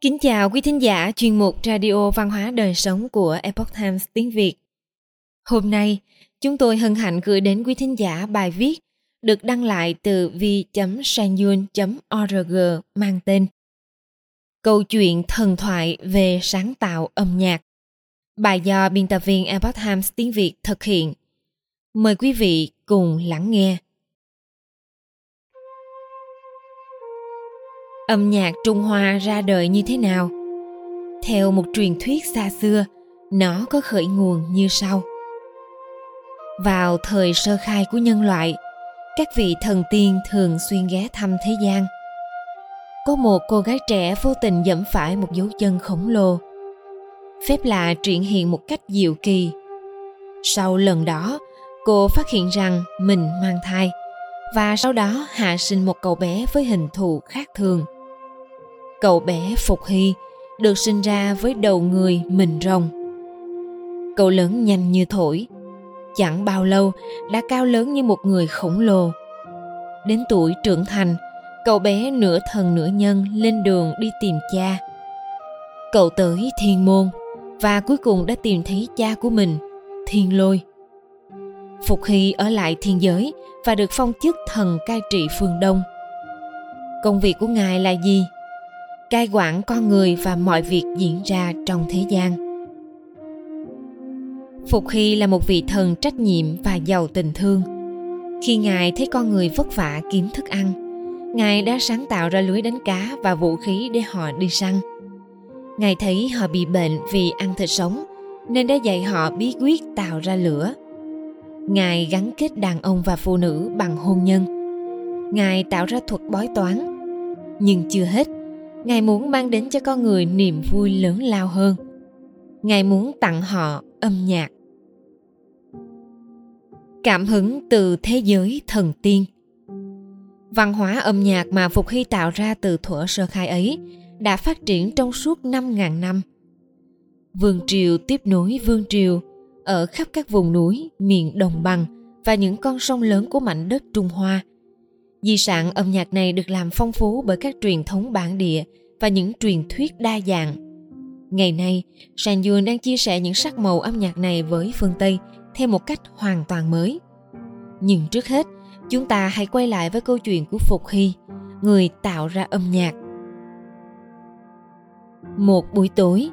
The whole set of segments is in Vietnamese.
Kính chào quý thính giả chuyên mục Radio Văn hóa Đời Sống của Epoch Times tiếng Việt. Hôm nay, chúng tôi hân hạnh gửi đến quý thính giả bài viết được đăng lại từ vi.sanyun.org mang tên Câu chuyện thần thoại về sáng tạo âm nhạc. Bài do biên tập viên Epoch Times tiếng Việt thực hiện. Mời quý vị cùng lắng nghe. Âm nhạc Trung Hoa ra đời như thế nào? Theo một truyền thuyết xa xưa, nó có khởi nguồn như sau. Vào thời sơ khai của nhân loại, các vị thần tiên thường xuyên ghé thăm thế gian. Có một cô gái trẻ vô tình dẫm phải một dấu chân khổng lồ. Phép lạ triển hiện một cách diệu kỳ. Sau lần đó, cô phát hiện rằng mình mang thai và sau đó hạ sinh một cậu bé với hình thù khác thường – Cậu bé Phục Hy được sinh ra với đầu người mình rồng. Cậu lớn nhanh như thổi, chẳng bao lâu đã cao lớn như một người khổng lồ. Đến tuổi trưởng thành, cậu bé nửa thần nửa nhân lên đường đi tìm cha. Cậu tới thiên môn và cuối cùng đã tìm thấy cha của mình, thiên lôi. Phục Hy ở lại thiên giới và được phong chức thần cai trị phương Đông. Công việc của ngài là gì? Cai quản con người và mọi việc diễn ra trong thế gian. Phục hy là một vị thần trách nhiệm và giàu tình thương. Khi ngài thấy con người vất vả kiếm thức ăn, ngài đã sáng tạo ra lưới đánh cá và vũ khí để họ đi săn. Ngài thấy họ bị bệnh vì ăn thịt sống, nên đã dạy họ bí quyết tạo ra lửa. Ngài gắn kết đàn ông và phụ nữ bằng hôn nhân. Ngài tạo ra thuật bói toán, nhưng chưa hết ngài muốn mang đến cho con người niềm vui lớn lao hơn. Ngài muốn tặng họ âm nhạc. Cảm hứng từ thế giới thần tiên. Văn hóa âm nhạc mà phục hy tạo ra từ thuở sơ khai ấy đã phát triển trong suốt 5.000 năm. Vương triều tiếp nối vương triều ở khắp các vùng núi, miền đồng bằng và những con sông lớn của mảnh đất Trung Hoa – Di sản âm nhạc này được làm phong phú bởi các truyền thống bản địa và những truyền thuyết đa dạng. Ngày nay, Sàn Dương đang chia sẻ những sắc màu âm nhạc này với phương Tây theo một cách hoàn toàn mới. Nhưng trước hết, chúng ta hãy quay lại với câu chuyện của Phục Hy, người tạo ra âm nhạc. Một buổi tối,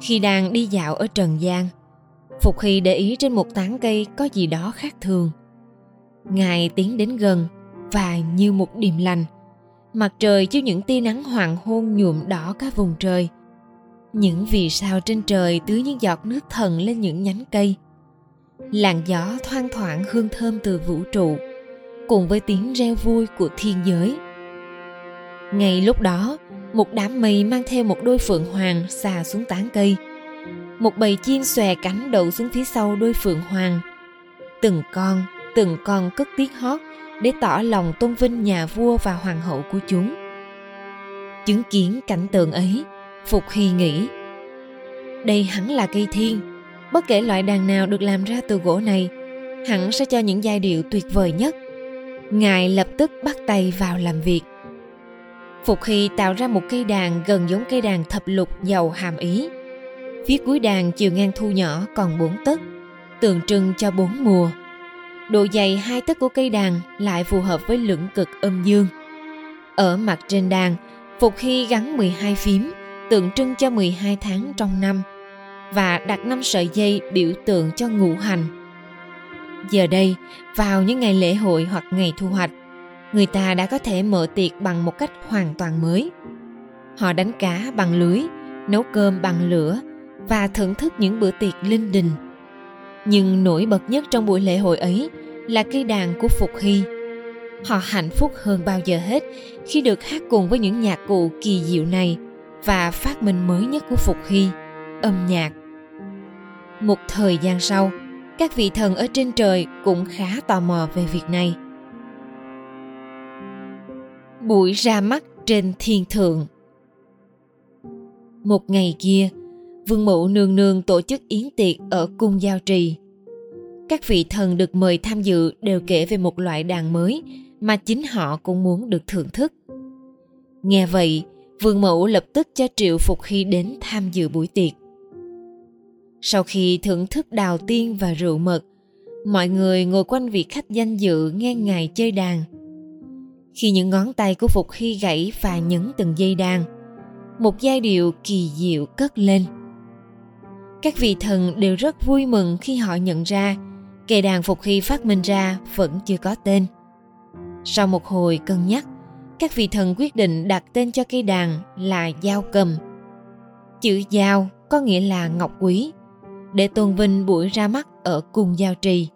khi đang đi dạo ở Trần gian, Phục Hy để ý trên một tán cây có gì đó khác thường. Ngài tiến đến gần và như một điềm lành. Mặt trời chiếu những tia nắng hoàng hôn nhuộm đỏ cả vùng trời. Những vì sao trên trời tưới những giọt nước thần lên những nhánh cây. Làn gió thoang thoảng hương thơm từ vũ trụ, cùng với tiếng reo vui của thiên giới. Ngay lúc đó, một đám mây mang theo một đôi phượng hoàng xà xuống tán cây. Một bầy chim xòe cánh đậu xuống phía sau đôi phượng hoàng. Từng con từng con cất tiếng hót để tỏ lòng tôn vinh nhà vua và hoàng hậu của chúng. Chứng kiến cảnh tượng ấy, phục hy nghĩ, đây hẳn là cây thiên. Bất kể loại đàn nào được làm ra từ gỗ này, hẳn sẽ cho những giai điệu tuyệt vời nhất. Ngài lập tức bắt tay vào làm việc. Phục hy tạo ra một cây đàn gần giống cây đàn thập lục giàu hàm ý. Phía cuối đàn chiều ngang thu nhỏ còn bốn tấc, tượng trưng cho bốn mùa. Độ dày hai tấc của cây đàn lại phù hợp với lưỡng cực âm dương. Ở mặt trên đàn, Phục Hy gắn 12 phím, tượng trưng cho 12 tháng trong năm và đặt 5 sợi dây biểu tượng cho ngũ hành. Giờ đây, vào những ngày lễ hội hoặc ngày thu hoạch, người ta đã có thể mở tiệc bằng một cách hoàn toàn mới. Họ đánh cá bằng lưới, nấu cơm bằng lửa và thưởng thức những bữa tiệc linh đình. Nhưng nổi bật nhất trong buổi lễ hội ấy là cây đàn của Phục Hy. Họ hạnh phúc hơn bao giờ hết khi được hát cùng với những nhạc cụ kỳ diệu này và phát minh mới nhất của Phục Hy, âm nhạc. Một thời gian sau, các vị thần ở trên trời cũng khá tò mò về việc này. Buổi ra mắt trên thiên thượng Một ngày kia, Vương Mẫu nương nương tổ chức yến tiệc ở cung giao trì các vị thần được mời tham dự đều kể về một loại đàn mới mà chính họ cũng muốn được thưởng thức nghe vậy Vương mẫu lập tức cho Triệu Phục Hy đến tham dự buổi tiệc. Sau khi thưởng thức đào tiên và rượu mật, mọi người ngồi quanh vị khách danh dự nghe ngài chơi đàn. Khi những ngón tay của Phục Hy gãy và nhấn từng dây đàn, một giai điệu kỳ diệu cất lên. Các vị thần đều rất vui mừng khi họ nhận ra cây đàn Phục Hy phát minh ra vẫn chưa có tên. Sau một hồi cân nhắc, các vị thần quyết định đặt tên cho cây đàn là Giao Cầm. Chữ Giao có nghĩa là ngọc quý, để tôn vinh buổi ra mắt ở cung giao trì.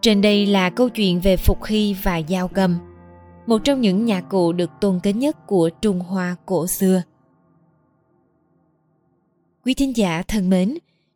Trên đây là câu chuyện về Phục Hy và Giao Cầm, một trong những nhạc cụ được tôn kính nhất của Trung Hoa cổ xưa. Quý thính giả thân mến,